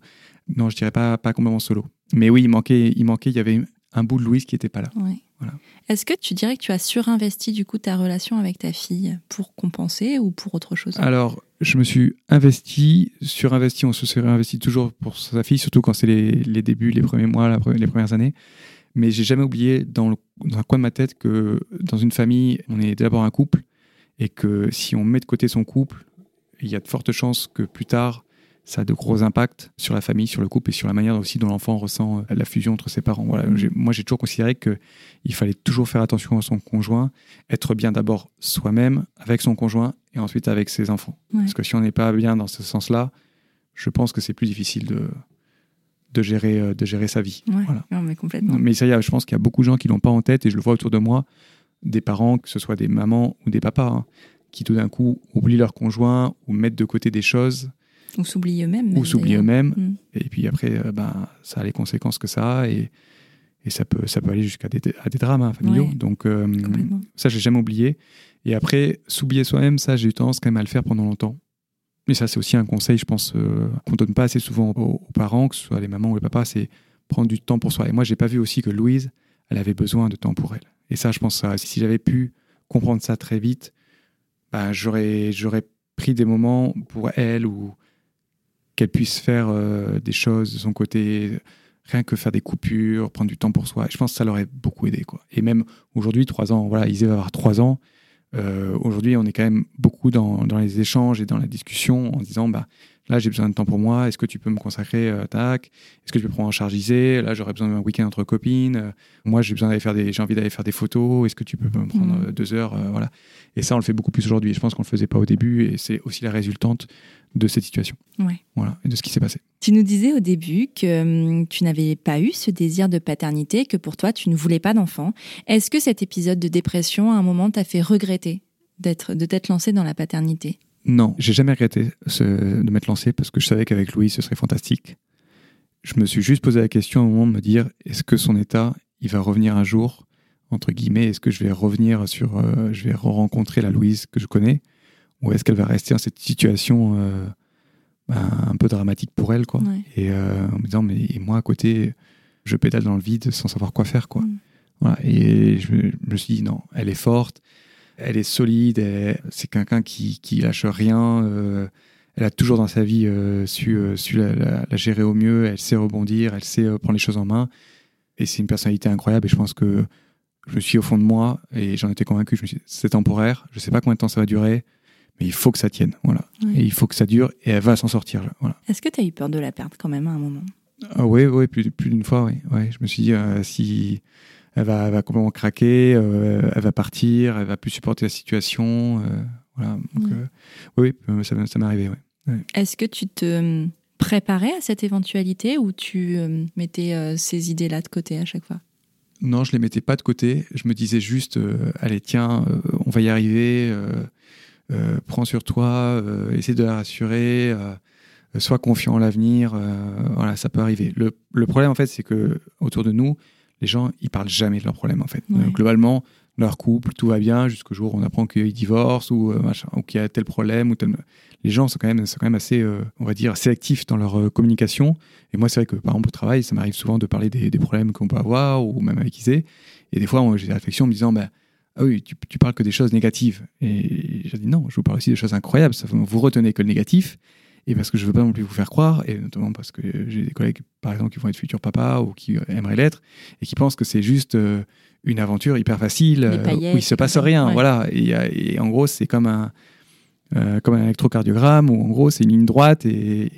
Non, je dirais pas pas complètement solo. Mais oui, il manquait il manquait il y avait un bout de Louise qui était pas là. Voilà. Est-ce que tu dirais que tu as surinvesti du coup ta relation avec ta fille pour compenser ou pour autre chose? Alors, je me suis investi, surinvesti, on se serait investi toujours pour sa fille, surtout quand c'est les, débuts, les premiers mois, les premières années. Mais j'ai jamais oublié dans, un coin de ma tête que dans une famille, on est d'abord un couple et que si on met de côté son couple, il y a de fortes chances que plus tard, ça a de gros impacts sur la famille, sur le couple et sur la manière aussi dont l'enfant ressent euh, la fusion entre ses parents. Voilà, moi, j'ai toujours considéré qu'il fallait toujours faire attention à son conjoint, être bien d'abord soi-même avec son conjoint et ensuite avec ses enfants. Parce que si on n'est pas bien dans ce sens-là, je pense que c'est plus difficile de, de, gérer, euh, de gérer sa vie. voilà. mais complètement. Mais ça, y a, je pense qu'il y a beaucoup de gens qui l'ont pas en tête et je le vois autour de moi, des parents, que ce soit des mamans ou des papas, hein, qui tout d'un coup oublient leur conjoint ou mettent de côté des choses ou s'oublient eux-mêmes. Ou s'oublient eux-mêmes. Mm. Et puis après, euh, ben, ça a les conséquences que ça a. Et, et ça, peut, ça peut aller jusqu'à des, à des drames hein, familiaux. Donc, euh, ça, j'ai jamais oublié. Et après, s'oublier soi-même, ça, j'ai eu tendance quand même à le faire pendant longtemps. Mais ça, c'est aussi un conseil, je pense, euh, qu'on donne pas assez souvent aux, parents, que ce soit les mamans ou les papas, c'est prendre du temps pour soi. Et moi, j'ai pas vu aussi que Louise, elle avait besoin de temps pour elle. Et ça, je pense, ça, si j'avais pu comprendre ça très vite, ben, j'aurais, j'aurais pris des moments pour elle ou qu'elle puisse faire euh, des choses de son côté, rien que faire des coupures, prendre du temps pour soi. je pense que ça l'aurait beaucoup aidé. Quoi. Et même aujourd'hui, trois ans, voilà, Isée va avoir trois ans. Euh, aujourd'hui, on est quand même beaucoup dans, dans, les échanges et dans la discussion en disant bah, là, j'ai besoin de temps pour moi, est-ce que tu peux me consacrer euh, tac? Est-ce que tu peux prendre en charge Isée? Là, j'aurais besoin d'un week-end entre copines. moi, j'ai besoin d'aller faire des, j'ai envie d'aller faire des photos. Est-ce que tu peux me prendre mmh. deux heures Voilà. Et ça, on le fait beaucoup plus aujourd'hui. Je pense qu'on le faisait pas au début et c'est aussi la résultante de cette situation. Voilà, et de ce qui s'est passé. Tu nous disais au début que hum, tu n'avais pas eu ce désir de paternité, que pour toi, tu ne voulais pas d'enfant. Est-ce que cet épisode de dépression, à un moment, t'a fait regretter d'être, de t'être lancé dans la paternité? Non, j'ai jamais regretté de m'être lancé parce que je savais qu'avec Louis, ce serait fantastique. Je me suis juste posé la question au moment de me dire est-ce que son état, il va revenir un jour entre guillemets, est-ce que je vais revenir sur, euh, je vais re-rencontrer la Louise que je connais? Ou est-ce qu'elle va rester dans cette situation euh, bah, un peu dramatique pour elle quoi. Et euh, en me disant mais moi à côté je pédale dans le vide sans savoir quoi faire quoi. Mm. voilà. et je, me suis dit non elle est forte elle est solide c'est quelqu'un qui, qui lâche rien euh, elle a toujours dans sa vie su, su la, gérer au mieux elle sait rebondir elle sait prendre les choses en main. Et c'est une personnalité incroyable et je pense que je me suis au fond de moi et j'en étais convaincu. Je me suis c'est temporaire je sais pas combien de temps ça va durer mais il faut que ça tienne, voilà. Et il faut que ça dure, et elle va s'en sortir, voilà. Est-ce que tu as eu peur de la perdre quand même à un moment? Ah, Oui, oui, plus, plus d'une fois, oui. Ouais. Je me suis dit, euh, si elle va, elle va complètement craquer, euh, elle va partir, elle va plus supporter la situation, euh, voilà. Donc, oui, ça, ça m'est arrivé, ouais. Est-ce que tu te préparais à cette éventualité ou tu mettais ces idées-là de côté à chaque fois? Non, je les mettais pas de côté. Je me disais juste, allez, tiens, on va y arriver prends sur toi, essaie de la rassurer, sois confiant en l'avenir. voilà, ça peut arriver. Le, le problème, en fait, c'est que autour de nous, les gens, ils parlent jamais de leurs problèmes, en fait. globalement, leur couple, tout va bien jusqu'au jour où on apprend qu'ils divorcent ou, machin, ou qu'il y a tel problème ou tel les gens sont quand même, sont quand même assez, euh, on va dire, sélectifs dans leur euh, communication. Et moi, c'est vrai que par exemple au travail, ça m'arrive souvent de parler des, problèmes qu'on peut avoir ou même avec Isée. Et des fois, j'ai des réflexions en me disant, bah, ah oui, tu, tu, parles que des choses négatives. Et je dis non, je vous parle aussi des choses incroyables. Ça, vous retenez que le négatif. Et parce que je veux pas non plus vous faire croire, et notamment parce que j'ai des collègues, par exemple, qui vont être futurs papas ou qui aimeraient l'être, et qui pensent que c'est juste euh, une aventure hyper facile où il se passe rien. Voilà. et en gros, c'est comme un, euh, comme un électrocardiogramme, où en gros c'est une ligne droite et,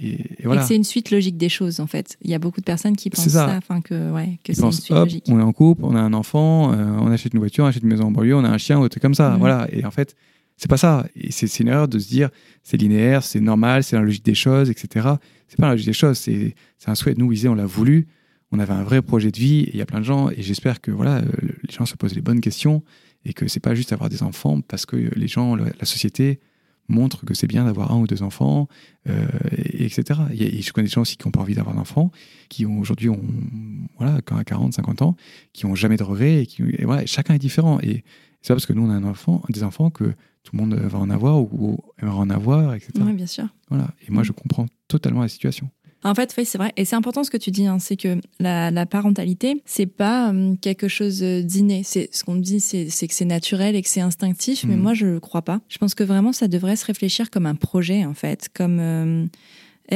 voilà. c'est une suite logique des choses en fait. Il y a beaucoup de personnes qui pensent ça, enfin que ouais, que c'est une suite logique. On est en couple, on a un enfant, euh, on achète une voiture, on achète une maison en banlieue, on a un chien, ou comme ça, voilà. Et en fait, c'est pas ça. Et c'est une erreur de se dire c'est linéaire, c'est normal, c'est la logique des choses, etc. C'est pas la logique des choses, c'est un souhait. Nous, Isée, on l'a voulu. On avait un vrai projet de vie. Il y a plein de gens, et j'espère que voilà, euh, les gens se posent les bonnes questions et que c'est pas juste avoir des enfants parce que les gens, la société montre que c'est bien d'avoir un ou deux enfants, euh, et, etc. Et, je connais des gens aussi qui n'ont pas envie d'avoir d'enfants, qui ont aujourd'hui ont voilà, à 40, 50 ans, qui n'ont jamais de regrets, et, qui, voilà, chacun est différent. Et c'est pas parce que nous on a un enfant, des enfants que tout le monde va en avoir ou, aimera en avoir, etc. Oui, bien sûr. Voilà. Et moi, je comprends totalement la situation. En fait, oui, c'est vrai. Et c'est important ce que tu dis, hein, c'est que la, la parentalité, c'est pas hum, quelque chose d'inné. C'est ce qu'on dit, c'est que c'est naturel et que c'est instinctif. Mais mm. moi, je ne crois pas. Je pense que vraiment, ça devrait se réfléchir comme un projet, en fait, comme hum,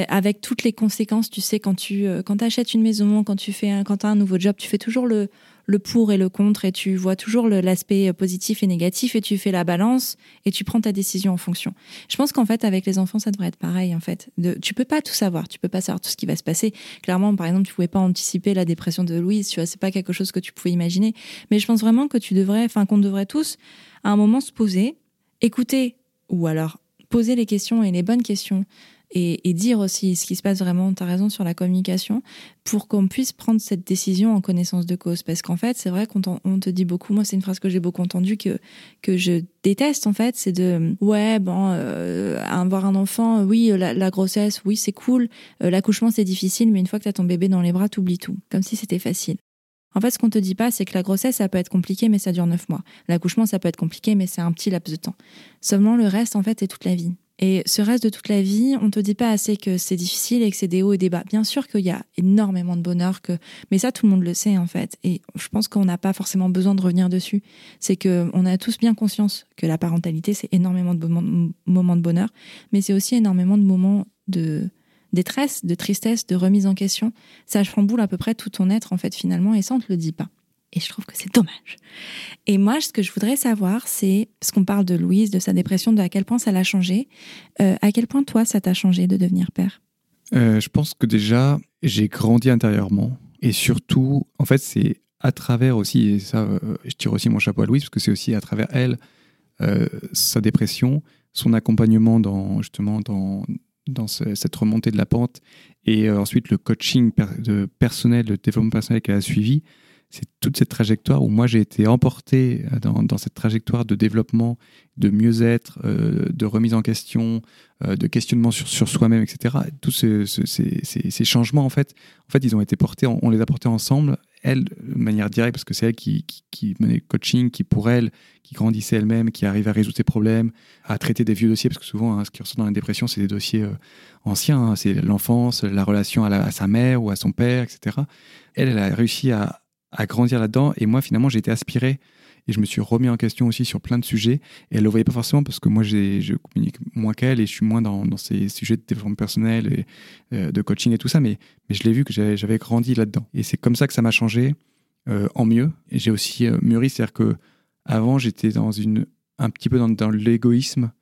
avec toutes les conséquences. Tu sais, quand tu euh, quand achètes une maison, quand tu fais, quand as un nouveau job, tu fais toujours le le pour et le contre et tu vois toujours l'aspect positif et négatif et tu fais la balance et tu prends ta décision en fonction. Je pense qu'en fait avec les enfants ça devrait être pareil en fait. Tu peux pas tout savoir, tu peux pas savoir tout ce qui va se passer. Clairement par exemple tu pouvais pas anticiper la dépression de Louise, tu vois c'est pas quelque chose que tu pouvais imaginer. Mais je pense vraiment que tu devrais, enfin qu'on devrait tous à un moment se poser, écouter ou alors poser les questions et les bonnes questions et, dire aussi ce qui se passe vraiment, tu as raison sur la communication, pour qu'on puisse prendre cette décision en connaissance de cause. Parce qu'en fait, c'est vrai qu'on on te dit beaucoup, moi c'est une phrase que j'ai beaucoup entendue, que, que je déteste en fait, c'est de, ouais, bon, euh, avoir un enfant, oui, la, grossesse, oui, c'est cool, euh, l'accouchement c'est difficile, mais une fois que tu as ton bébé dans les bras, t'oublies tout, comme si c'était facile. En fait, ce qu'on te dit pas, c'est que la grossesse, ça peut être compliqué, mais ça dure neuf mois. L'accouchement, ça peut être compliqué, mais c'est un petit laps de temps. Seulement, le reste, en fait, c'est toute la vie. Et ce reste de toute la vie, on te dit pas assez que c'est difficile et que c'est des hauts et des bas. Bien sûr qu'il y a énormément de bonheur, que, mais ça tout le monde le sait en fait. Et je pense qu'on n'a pas forcément besoin de revenir dessus. C'est que on a tous bien conscience que la parentalité c'est énormément de moments de bonheur, mais c'est aussi énormément de moments de détresse, de tristesse, de remise en question. Ça chamboule à peu près tout ton être en fait finalement, et ça on te le dit pas. Et je trouve que c'est dommage. Et moi, ce que je voudrais savoir, c'est, parce qu'on parle de Louise, de sa dépression, de à quel point ça l'a changé, euh, à quel point toi, ça t'a changé de devenir père? Euh, Je pense que déjà, j'ai grandi intérieurement. Et surtout, en fait, c'est à travers aussi, et ça, euh, je tire aussi mon chapeau à Louise, parce que c'est aussi à travers elle, sa dépression, son accompagnement dans, justement, dans, dans cette remontée de la pente, et ensuite le coaching personnel, le développement personnel qu'elle a suivi c'est toute cette trajectoire où moi j'ai été emporté euh, dans, cette trajectoire de développement, de mieux-être, euh, de remise en question, euh, de questionnement sur, sur soi-même, etc. Tous ces, changements, en fait, en fait, ils ont été portés, on, les a portés ensemble, elle, de manière directe, parce que c'est elle qui, qui, menait le coaching, qui pour elle, qui grandissait elle-même, qui arrivait à résoudre ses problèmes, à traiter des vieux dossiers, parce que souvent, hein, ce qui ressort dans la dépression, c'est des dossiers anciens, hein. c'est l'enfance, la relation à, à sa mère ou à son père, etc. Elle, elle a réussi à à grandir là-dedans. Et moi, finalement, j'ai été aspiré et je me suis remis en question aussi sur plein de sujets. Et elle le voyait pas forcément parce que moi, je communique moins qu'elle et je suis moins dans, dans, ces sujets de développement personnel et euh, de coaching et tout ça. Mais, mais je l'ai vu que j'avais grandi là-dedans. Et c'est comme ça que ça m'a changé euh, en mieux. Et j'ai aussi euh, mûri, c'est-à-dire que avant, j'étais dans une, un petit peu dans, dans l'égoïsme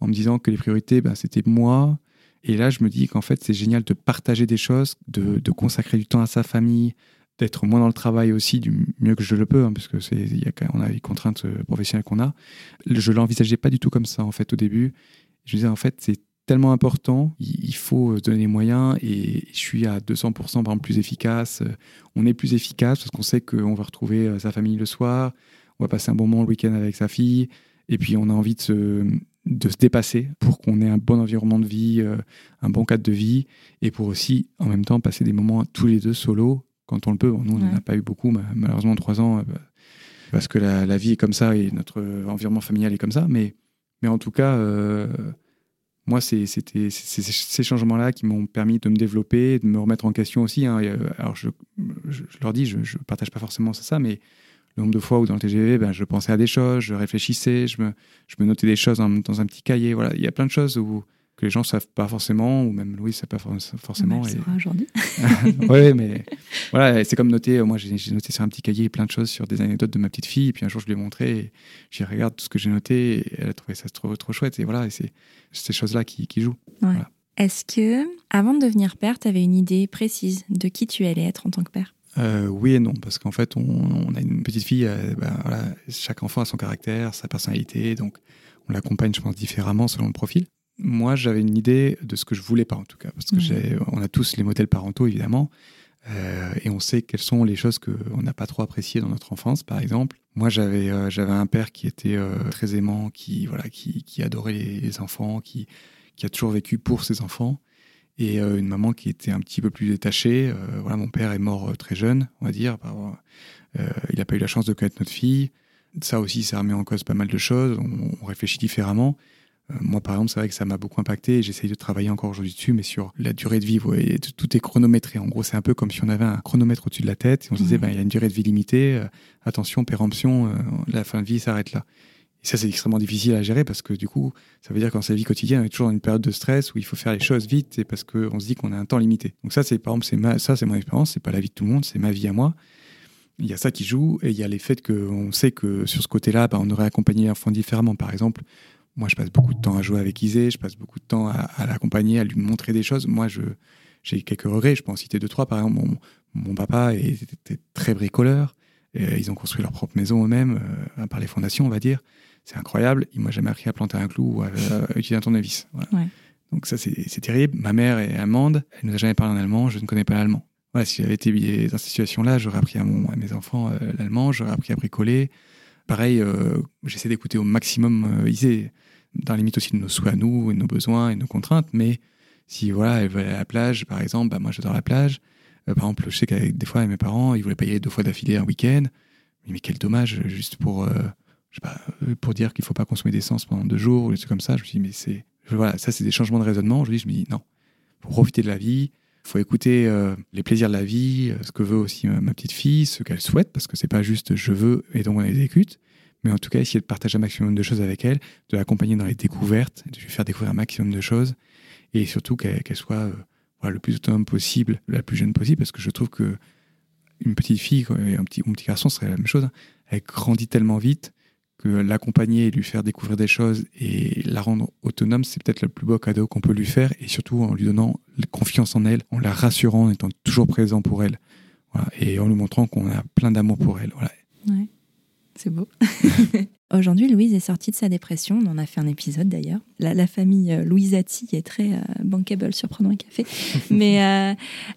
en me disant que les priorités, ben, c'était moi. Et là, je me dis qu'en fait, c'est génial de partager des choses, de, de consacrer du temps à sa famille, d'être moins dans le travail aussi du mieux que je le peux, hein, parce que c'est, a, on a les contraintes euh, professionnelles qu'on a. Je l'envisageais pas du tout comme ça en fait au début. Je me disais en fait c'est tellement important, il faut donner les moyens et je suis à 200% par exemple plus efficace. On est plus efficace parce qu'on sait qu'on va retrouver euh, sa famille le soir, on va passer un bon moment le week-end avec sa fille et puis on a envie de se de se dépasser pour qu'on ait un bon environnement de vie, euh, un bon cadre de vie, et pour aussi, en même temps, passer des moments tous les deux solo quand on le peut. nous, on n'en a pas eu beaucoup, malheureusement, trois ans, euh, parce que la, vie est comme ça et notre environnement familial est comme ça. Mais, mais en tout cas, euh, moi, c'était ces changements-là qui m'ont permis de me développer, de me remettre en question aussi. Hein. alors, je, je, leur dis, je ne partage pas forcément ça, mais le nombre de fois où dans le TGV, ben, je pensais à des choses, je réfléchissais, je me, je me notais des choses dans, dans, un petit cahier. Voilà, il y a plein de choses où, que les gens ne savent pas forcément, ou même Louis ne sait pas forcément. Bah, et... aujourd'hui. oui, mais voilà, c'est comme noter. Moi, j'ai noté sur un petit cahier plein de choses sur des anecdotes de ma petite fille. Et puis un jour, je lui ai montré. Et j'ai regarde tout ce que j'ai noté. Et elle a trouvé ça trop, trop chouette. Et voilà, c'est ces choses-là qui, qui jouent. Est-ce que, avant de devenir père, tu avais une idée précise de qui tu allais être en tant que père? Euh, oui et non, parce qu'en fait, on, a une petite fille, euh, ben, voilà, chaque enfant a son caractère, sa personnalité, donc on l'accompagne, je pense, différemment selon le profil. Moi, j'avais une idée de ce que je voulais pas, en tout cas, parce que j'ai, on a tous les modèles parentaux, évidemment, euh, et on sait quelles sont les choses qu'on n'a pas trop appréciées dans notre enfance, par exemple. Moi, j'avais, j'avais un père qui était très aimant, qui, voilà, qui, qui adorait les, les enfants, qui, qui a toujours vécu pour ses enfants et euh, une maman qui était un petit peu plus détachée. Euh, voilà, mon père est mort euh, très jeune, on va dire. il n'a pas eu la chance de connaître notre fille. Ça aussi, ça remet en cause pas mal de choses. On, réfléchit différemment. Moi, par exemple, c'est vrai que ça m'a beaucoup impacté. J'essaye de travailler encore aujourd'hui dessus, mais sur la durée de vie, tout est chronométré. En gros, c'est un peu comme si on avait un chronomètre au-dessus de la tête et on se disait, ben, il y a une durée de vie limitée. attention, péremption, la fin de vie s'arrête là ça, c'est extrêmement difficile à gérer parce que du coup, ça veut dire qu'en sa vie quotidienne, on est toujours dans une période de stress où il faut faire les choses vite et parce qu'on se dit qu'on a un temps limité. Donc ça, c'est par exemple, c'est ma, ça, c'est mon expérience, c'est pas la vie de tout le monde, c'est ma vie à moi. Il y a ça qui joue et il y a les faits qu'on sait que sur ce côté-là, bah, on aurait accompagné l'enfant différemment. Par exemple, moi, je passe beaucoup de temps à jouer avec Isée, je passe beaucoup de temps à, l'accompagner, à lui montrer des choses. Moi, je, j'ai quelques regrets. Je peux en citer deux, trois. Par exemple, mon, mon papa était très bricoleur. Et ils ont construit leur propre maison eux-mêmes, euh, par les fondations, on va dire c'est incroyable. Il m'a jamais appris à planter un clou ou à, utiliser un tournevis. Donc ça, c'est terrible. Ma mère est allemande. Elle nous a jamais parlé en allemand. Je ne connais pas l'allemand. Voilà, si j'avais été dans cette situation-là, j'aurais appris à, mon, à, mes enfants euh, l'allemand. J'aurais appris à bricoler. Pareil, euh, j'essaie d'écouter au maximum euh, Isée, dans la limite aussi de nos souhaits à nous, et de nos besoins et de nos contraintes. Mais si voilà, elle veut aller à la plage, par exemple, bah, moi j'adore la plage. par exemple, je sais qu'avec des fois, mes parents, ils voulaient pas y aller deux fois d'affilée un week-end. Mais quel dommage, juste pour pas, euh, pour dire qu'il faut pas consommer d'essence pendant deux jours ou des trucs comme ça. Je me dis, mais c'est, voilà, ça c'est des changements de raisonnement. Je me dis, je me dis, non, faut profiter de la vie, faut écouter euh, les plaisirs de la vie, euh, ce que veut aussi ma, petite fille, ce qu'elle souhaite, parce que c'est pas juste je veux et donc on exécute, mais en tout cas essayer de partager un maximum de choses avec elle, de l'accompagner dans les découvertes, de lui faire découvrir un maximum de choses, et surtout qu'elle soit le plus autonome possible, la plus jeune possible, parce que je trouve que une petite fille et un petit, un petit garçon serait la même chose. Hein. Elle grandit tellement vite que l'accompagner et lui faire découvrir des choses et la rendre autonome, c'est peut-être le plus beau cadeau qu'on peut lui faire et surtout en lui donnant confiance en elle, en la rassurant, en étant toujours présent pour elle et en lui montrant qu'on a plein d'amour pour elle. Voilà. Ouais, c'est beau. Aujourd'hui, Louise est sortie de sa dépression. On en a fait un épisode d'ailleurs. La, famille euh, Louisati est très euh, bankable sur Prenons un café. Mais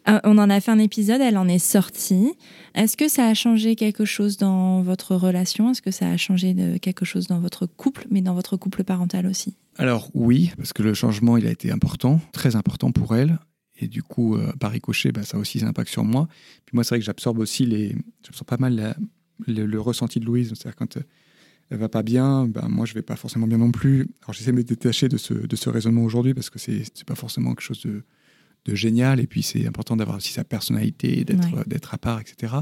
euh, on en a fait un épisode, elle en est sortie. Est-ce que ça a changé quelque chose dans votre relation? Est-ce que ça a changé de quelque chose dans votre couple, mais dans votre couple parental aussi? Alors oui, parce que le changement, il a été important, très important pour elle. Et du coup, par ricochet, bah, ça a aussi un impact sur moi. Puis moi, c'est vrai que j'absorbe aussi les... J'absorbe pas mal le, le, ressenti de Louise. C'est-à-dire quand va pas bien, ben moi je vais pas forcément bien non plus. Alors j'essaie de me détacher de ce, de ce raisonnement aujourd'hui parce que c'est pas forcément quelque chose de, de génial et puis c'est important d'avoir aussi sa personnalité, d'être d'être à part, etc.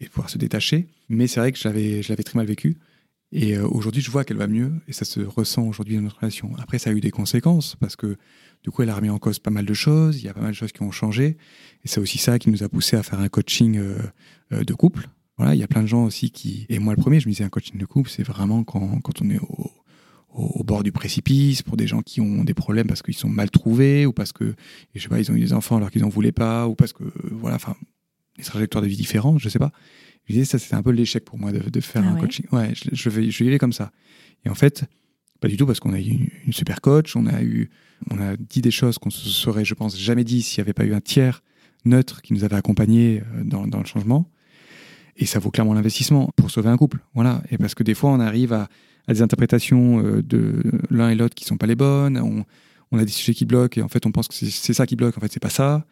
Et de pouvoir se détacher. Mais c'est vrai que je l'avais je l'avais très mal vécu. Et euh, aujourd'hui, je vois qu'elle va mieux et ça se ressent aujourd'hui dans notre relation. Après, ça a eu des conséquences parce que du coup, elle a remis en cause pas mal de choses. Il y a pas mal de choses qui ont changé. Et c'est aussi ça qui nous a poussé à faire un coaching euh, euh, de couple voilà, il y a plein de gens aussi qui. Et moi, le premier, je me disais, un coaching de couple, c'est vraiment quand, quand on est au, au, bord du précipice, pour des gens qui ont des problèmes parce qu'ils sont mal trouvés, ou parce que, je sais pas, ils ont eu des enfants alors qu'ils n'en voulaient pas, ou parce que, voilà, enfin, des trajectoires de vie différentes, je sais pas. Je disais, ça, c'était un peu l'échec pour moi de, de faire ah un coaching. Ouais, je, je, vais, je vais y aller comme ça. Et en fait, pas du tout, parce qu'on a eu une, super coach, on a eu, on a dit des choses qu'on se serait, je pense, jamais dit s'il n'y avait pas eu un tiers neutre qui nous avait accompagnés euh, dans, dans le changement. Et ça vaut clairement l'investissement pour sauver un couple. Voilà. Et parce que des fois, on arrive à, à des interprétations de l'un et l'autre qui sont pas les bonnes. On, on, a des sujets qui bloquent et en fait on pense que c'est ça qui bloque. En fait, c'est pas ça.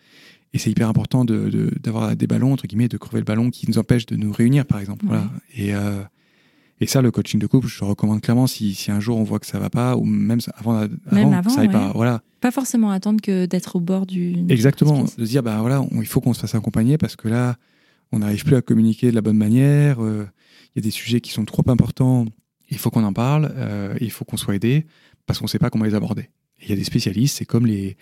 Et c'est hyper important d'avoir de, des ballons entre guillemets, de crever le ballon qui nous empêche de nous réunir, par exemple. Voilà. Et et ça, le coaching de couple, je recommande clairement si, si un jour on voit que ça va pas, ou même avant, avant, même avant ça aille pas. Voilà. Pas forcément attendre que d'être au bord du. Exactement. De dire, bah voilà, il faut qu'on se fasse accompagner parce que là, on n'arrive plus à communiquer de la bonne manière. Euh, il y a des sujets qui sont trop importants. Il faut qu'on en parle. Euh, il faut qu'on soit aidé parce qu'on ne sait pas comment les aborder. Il y a des spécialistes, c'est comme les,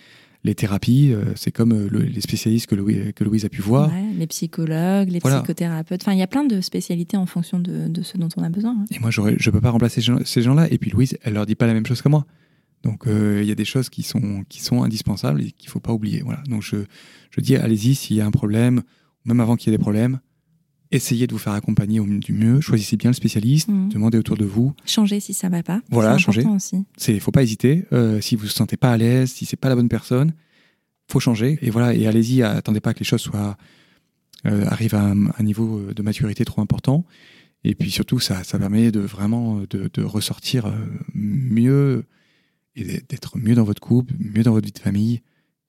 les thérapies, euh, c'est comme les spécialistes que, que Louise a pu voir. les psychologues, les psychothérapeutes. Enfin, il y a plein de spécialités en fonction de, ce dont on a besoin. Et moi, je ne peux pas remplacer ces gens-là. Et puis Louise, elle leur dit pas la même chose que moi. Donc, euh, il y a des choses qui sont, qui sont indispensables et qu'il ne faut pas oublier. Voilà. Donc, je, je dis, allez-y s'il y a un problème, même avant qu'il y ait des problèmes, essayez de vous faire accompagner au du mieux, choisissez bien le spécialiste, mmh. demandez autour de vous. Changez si ça va pas. Voilà, changez. Il faut pas hésiter. Euh, si vous vous sentez pas à l'aise, si c'est pas la bonne personne, faut changer. Et voilà, et allez-y, attendez pas que les choses soient euh, arrivent à un, niveau de maturité trop important. Et puis surtout, ça, ça permet de vraiment de, de ressortir euh, mieux et d'être mieux dans votre couple, mieux dans votre vie de famille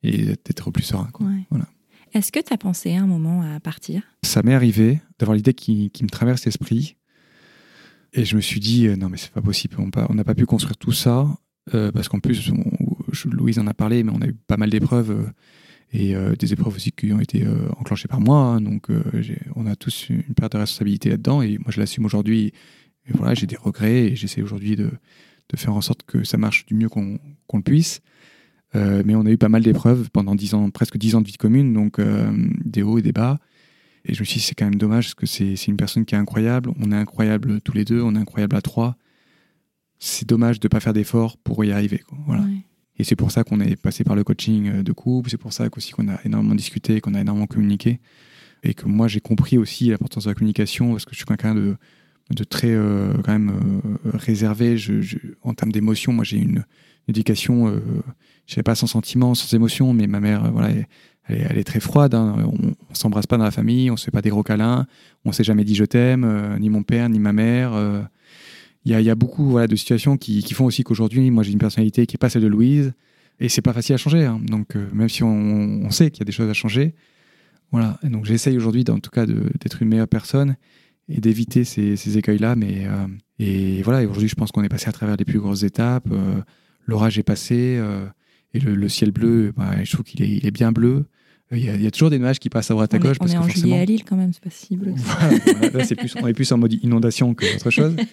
et d'être plus serein. Quoi. Voilà. Est-ce que tu as pensé un moment à partir? Ça m'est arrivé d'avoir l'idée qui, me traverse l'esprit. Et je me suis dit, euh, non, mais c'est pas possible, on n'a pas pu construire tout ça. Euh, parce qu'en plus, Louise en a parlé, mais on a eu pas mal d'épreuves. Euh, et des épreuves aussi qui ont été enclenchées par moi. Hein. donc, on a tous une perte de responsabilité là-dedans. Et moi, je l'assume aujourd'hui. Et voilà, j'ai des regrets et j'essaie aujourd'hui de, faire en sorte que ça marche du mieux qu'on le puisse. Euh, mais on a eu pas mal d'épreuves pendant dix ans, presque dix ans de vie commune, donc euh, des hauts et des bas. Et je me suis dit, c'est quand même dommage parce que c'est une personne qui est incroyable. On est incroyable tous les deux, on est incroyable à trois. C'est dommage de ne pas faire d'efforts pour y arriver. Voilà. Et c'est pour ça qu'on est passé par le coaching euh, de couple, c'est pour ça aussi qu'on a énormément discuté, qu'on a énormément communiqué. Et que moi, j'ai compris aussi l'importance de la communication parce que je suis quelqu'un de, de très quand même réservé. Je, en termes d'émotion, moi, j'ai une, éducation je sais pas, sans sentiment, sans émotion, mais ma mère, euh, voilà, elle, est, très froide. Hein. On, on s'embrasse pas dans la famille, on se fait pas des gros câlins, on s'est jamais dit je t'aime, euh, ni mon père, ni ma mère. Euh. Il y, a, beaucoup voilà, de situations qui, font aussi qu'aujourd'hui, moi, j'ai une personnalité qui est pas celle de Louise, et c'est pas facile à changer. Hein. Donc, même si on, sait qu'il y a des choses à changer, voilà. Donc, j'essaye aujourd'hui, en tout cas, d'être une meilleure personne et d'éviter ces, écueils-là. Mais et voilà. aujourd'hui, je pense qu'on est passé à travers les plus grosses étapes. L'orage est passé. Et le, ciel bleu, bah, je trouve qu'il est, il est bien bleu. Euh, il y, a, il y, a, toujours des nuages qui passent à droite à gauche. on est en juillet à Lille quand même, c'est pas si bleu. là, c'est plus, on est plus en mode inondation que autre chose.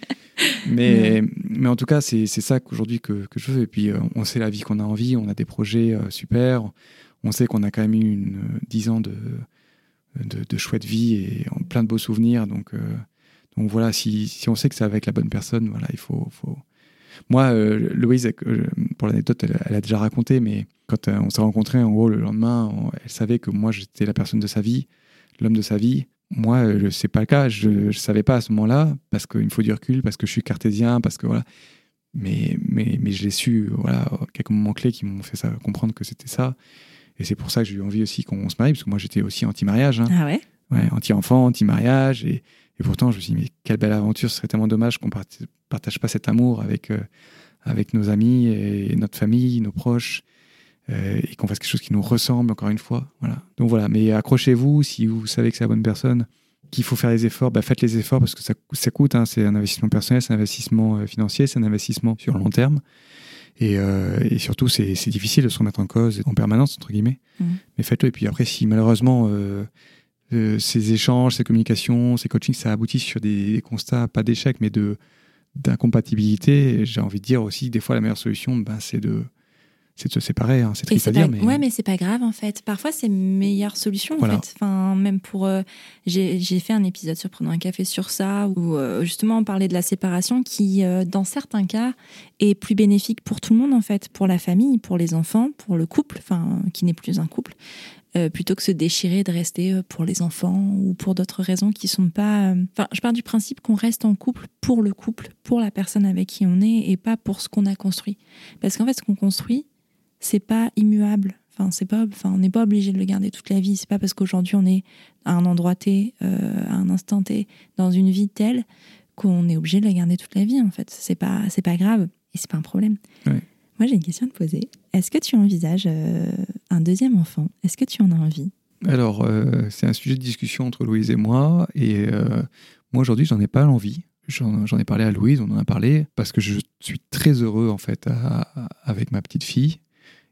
Mais, mais en tout cas, c'est ça qu'aujourd'hui que, que, je veux. Et puis, euh, on sait la vie qu'on a envie, on a des projets euh, super. On sait qu'on a quand même eu une, dix ans de, de, chouette vie et plein de beaux souvenirs. Donc, donc voilà, si, si, on sait que c'est avec la bonne personne, voilà, il faut, faut, moi, euh, Louise, euh, pour l'anecdote, elle, a déjà raconté, mais quand euh, on s'est rencontrés, en gros, le lendemain, elle savait que moi, j'étais la personne de sa vie, l'homme de sa vie. Moi, c'est pas le cas. Je ne savais pas à ce moment-là, parce qu'il me faut du recul, parce que je suis cartésien, parce que voilà. Mais, mais, mais je l'ai su, voilà, quelques moments clés qui m'ont fait comprendre que c'était ça. Et c'est pour ça que j'ai eu envie aussi qu'on se marie, parce que moi, j'étais aussi anti-mariage. Hein. Ah ouais? Ouais, anti-enfant, anti-mariage. Et, et pourtant, je me suis dit, mais quelle belle aventure, ce serait tellement dommage qu'on ne partage pas cet amour avec, euh, avec nos amis et notre famille, nos proches, euh, et qu'on fasse quelque chose qui nous ressemble, encore une fois. Voilà. Donc voilà, mais accrochez-vous, si vous savez que c'est la bonne personne, qu'il faut faire les efforts, bah faites les efforts parce que ça, ça coûte, hein. c'est un investissement personnel, c'est un investissement euh, financier, c'est un investissement sur le long terme. Et, et surtout, c'est difficile de se remettre en cause en permanence, entre guillemets. Mmh. Mais faites-le. Et puis après, si malheureusement euh, ces échanges, ces communications, ces coachings, ça aboutit sur des, constats, pas d'échec, mais de d'incompatibilité. J'ai envie de dire aussi, des fois, la meilleure solution, ben, c'est de c'est de se séparer. Hein. C'est triste à dire, mais ouais, mais c'est pas grave en fait. Parfois, c'est meilleure solution en fait. Enfin, même pour, euh, j'ai fait un épisode sur prenant un café sur ça où euh, justement on parlait de la séparation qui, dans certains cas, est plus bénéfique pour tout le monde en fait, pour la famille, pour les enfants, pour le couple, enfin qui n'est plus un couple. Euh, plutôt que se déchirer de rester euh, pour les enfants ou pour d'autres raisons qui sont pas. Euh, enfin, je pars du principe qu'on reste en couple pour le couple, pour la personne avec qui on est et pas pour ce qu'on a construit. Parce qu'en fait, ce qu'on construit, c'est pas immuable. Enfin, c'est pas. Enfin, on n'est pas obligé de le garder toute la vie. C'est pas parce qu'aujourd'hui on est à un endroit T, à un instant T, dans une vie telle qu'on est obligé de la garder toute la vie, en fait. C'est pas, c'est pas grave et c'est pas un problème. Moi, j'ai une question à te poser. Est-ce que tu envisages euh, un deuxième enfant? Est-ce que tu en as envie? Alors, euh, c'est un sujet de discussion entre Louise et moi. Et euh, moi, aujourd'hui, j'en ai pas l'envie. J'en ai parlé à Louise, on en a parlé, parce que je suis très heureux, en fait, avec ma petite fille.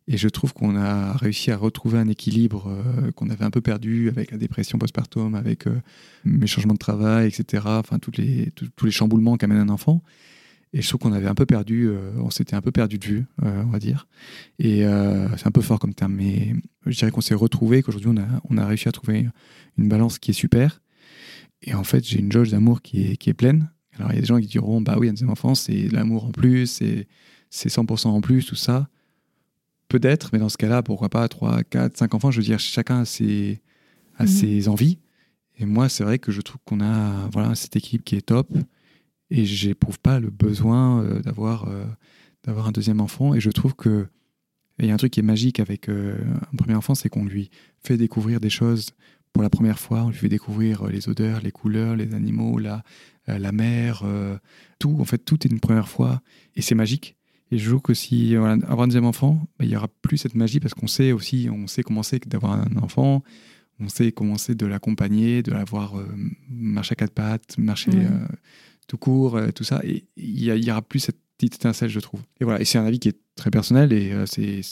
Et je trouve qu'on a réussi à retrouver un équilibre qu'on avait un peu perdu avec la dépression postpartum, avec mes changements de travail, etc. Enfin, tous les, tous les chamboulements qu'amène un enfant. Et je trouve qu'on avait un peu perdu, euh, on s'était un peu perdu de vue, euh, on va dire. Et euh, c'est un peu fort comme terme, mais je dirais qu'on s'est retrouvé, qu'aujourd'hui on a, on a réussi à trouver une balance qui est super. Et en fait, j'ai une jauge d'amour qui est, qui est pleine. Alors il y a des gens qui diront, bah oui, un deuxième enfant, c'est l'amour en plus, c'est 100% en plus, tout ça. Peut-être, mais dans ce cas-là, pourquoi pas 3, 4, 5 enfants? Je veux dire, chacun a ses, a mhm. ses envies. Et moi, c'est vrai que je trouve qu'on a voilà, cette équipe qui est top et j'éprouve pas le besoin euh, d'avoir euh, d'avoir un deuxième enfant. Et je trouve que il y a un truc qui est magique avec euh, un premier enfant c'est qu'on lui fait découvrir des choses pour la première fois. On lui fait découvrir les odeurs les couleurs les animaux la la mer tout. En fait tout est une première fois et c'est magique et je trouve que si avoir un deuxième enfant bah, il y aura plus cette magie parce qu'on sait aussi on sait comment c'est d'avoir un enfant on sait comment c'est de l'accompagner, de l'avoir marcher à quatre pattes, marcher tout court, euh, tout ça. Et il y, aura plus cette petite étincelle, je trouve. Et voilà, et c'est un avis qui est très personnel et euh, c'est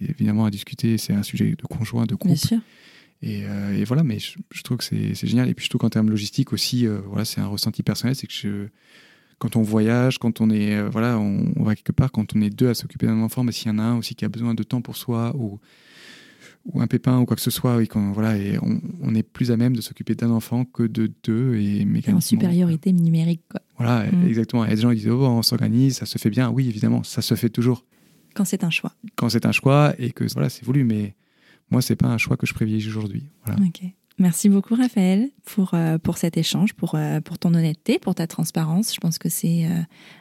évidemment à discuter. C'est un sujet de conjoint, de couple. Bien sûr. Et, euh, et, voilà, mais je, trouve que c'est génial. Et puis je trouve qu'en termes logistiques aussi, voilà, c'est un ressenti personnel. C'est que je, quand on voyage, quand on est, voilà, on, va quelque part, quand on est deux à s'occuper d'un enfant, mais s'il y en a un aussi qui a besoin de temps pour soi ou ou un pépin ou quoi que ce soit, oui, quand, voilà, et on, est plus à même de s'occuper d'un enfant que de deux. Et En supériorité numérique, quoi. Voilà, mm. exactement. Il y a des gens qui disent, oh, on s'organise, ça se fait bien. Oui, évidemment, ça se fait toujours. Quand c'est un choix. Quand c'est un choix et que voilà, c'est voulu, mais moi, c'est pas un choix que je privilégie aujourd'hui. Voilà. Ok. Merci beaucoup Raphaël pour, euh, pour cet échange, pour, euh, pour ton honnêteté, pour ta transparence. Je pense que c'est euh,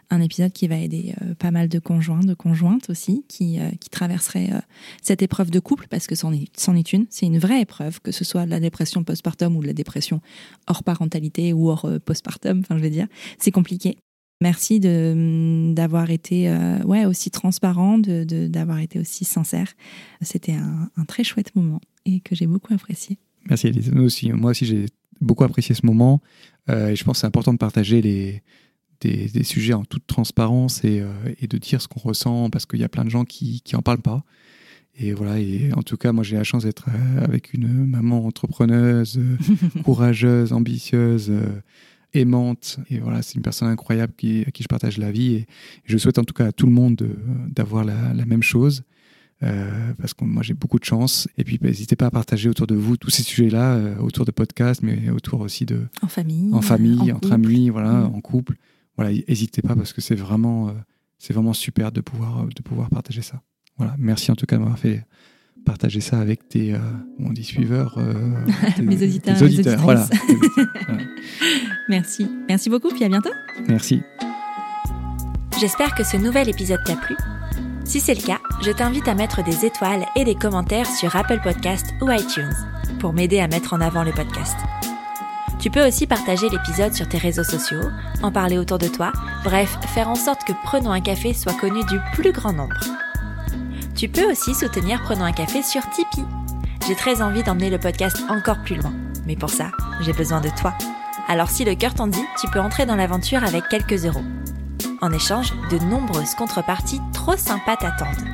un épisode qui va aider pas mal de conjoints, de conjointes aussi, qui, qui traverseraient cette épreuve de couple, parce que c'en est, est une. C'est une vraie épreuve, que ce soit la dépression postpartum ou la dépression hors parentalité ou hors postpartum, enfin je veux dire. C'est compliqué. Merci de d'avoir été ouais aussi transparent, de d'avoir été aussi sincère. C'était un très chouette moment et que j'ai beaucoup apprécié. Merci Elise. aussi, moi aussi, j'ai beaucoup apprécié ce moment. Euh, et je pense que c'est important de partager les, des, sujets en toute transparence et, euh, et de dire ce qu'on ressent parce qu'il y a plein de gens qui n'en parlent pas. Et voilà, et en tout cas, moi j'ai la chance d'être euh, avec une maman entrepreneuse, courageuse, ambitieuse, aimante. Et voilà, c'est une personne incroyable qui, à qui je partage la vie. Et je souhaite en tout cas à tout le monde d'avoir la, la, même chose. Euh, parce que moi j'ai beaucoup de chance. Et puis bah, n'hésitez pas à partager autour de vous tous ces sujets-là, euh, autour de podcasts, mais autour aussi de en famille, en famille, entre amis, voilà, mm. en couple. Voilà, n'hésitez pas parce que c'est vraiment euh, c'est vraiment super de pouvoir de pouvoir partager ça. Voilà, merci en tout cas de m'avoir fait partager ça avec tes on dit suiveurs, mes auditeurs, tes auditeurs, voilà. merci, merci beaucoup, puis à bientôt. Merci. J'espère que ce nouvel épisode t'a plu. Si c'est le cas, je t'invite à mettre des étoiles et des commentaires sur Apple Podcast ou iTunes pour m'aider à mettre en avant le podcast. Tu peux aussi partager l'épisode sur tes réseaux sociaux, en parler autour de toi, bref, faire en sorte que Prenons un café soit connu du plus grand nombre. Tu peux aussi soutenir Prenons un café sur Tipeee. J'ai très envie d'emmener le podcast encore plus loin, mais pour ça, j'ai besoin de toi. Alors si le cœur t'en dit, tu peux entrer dans l'aventure avec quelques euros. En échange, de nombreuses contreparties trop sympas t'attendent.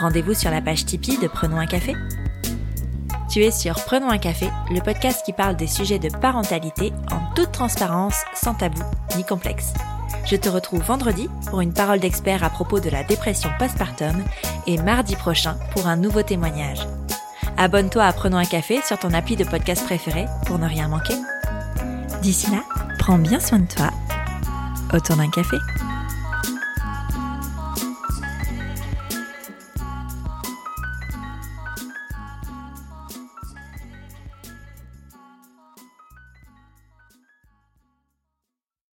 Rendez-vous sur la page Tipeee de Prenons un café. Tu es sur Prenons un café, le podcast qui parle des sujets de parentalité en toute transparence, sans tabou ni complexe. Je te retrouve vendredi pour une parole d'expert à propos de la dépression postpartum et mardi prochain pour un nouveau témoignage. Abonne-toi à Prenons un café sur ton appli de podcast préféré pour ne rien manquer. D'ici là, prends bien soin de toi autour d'un café.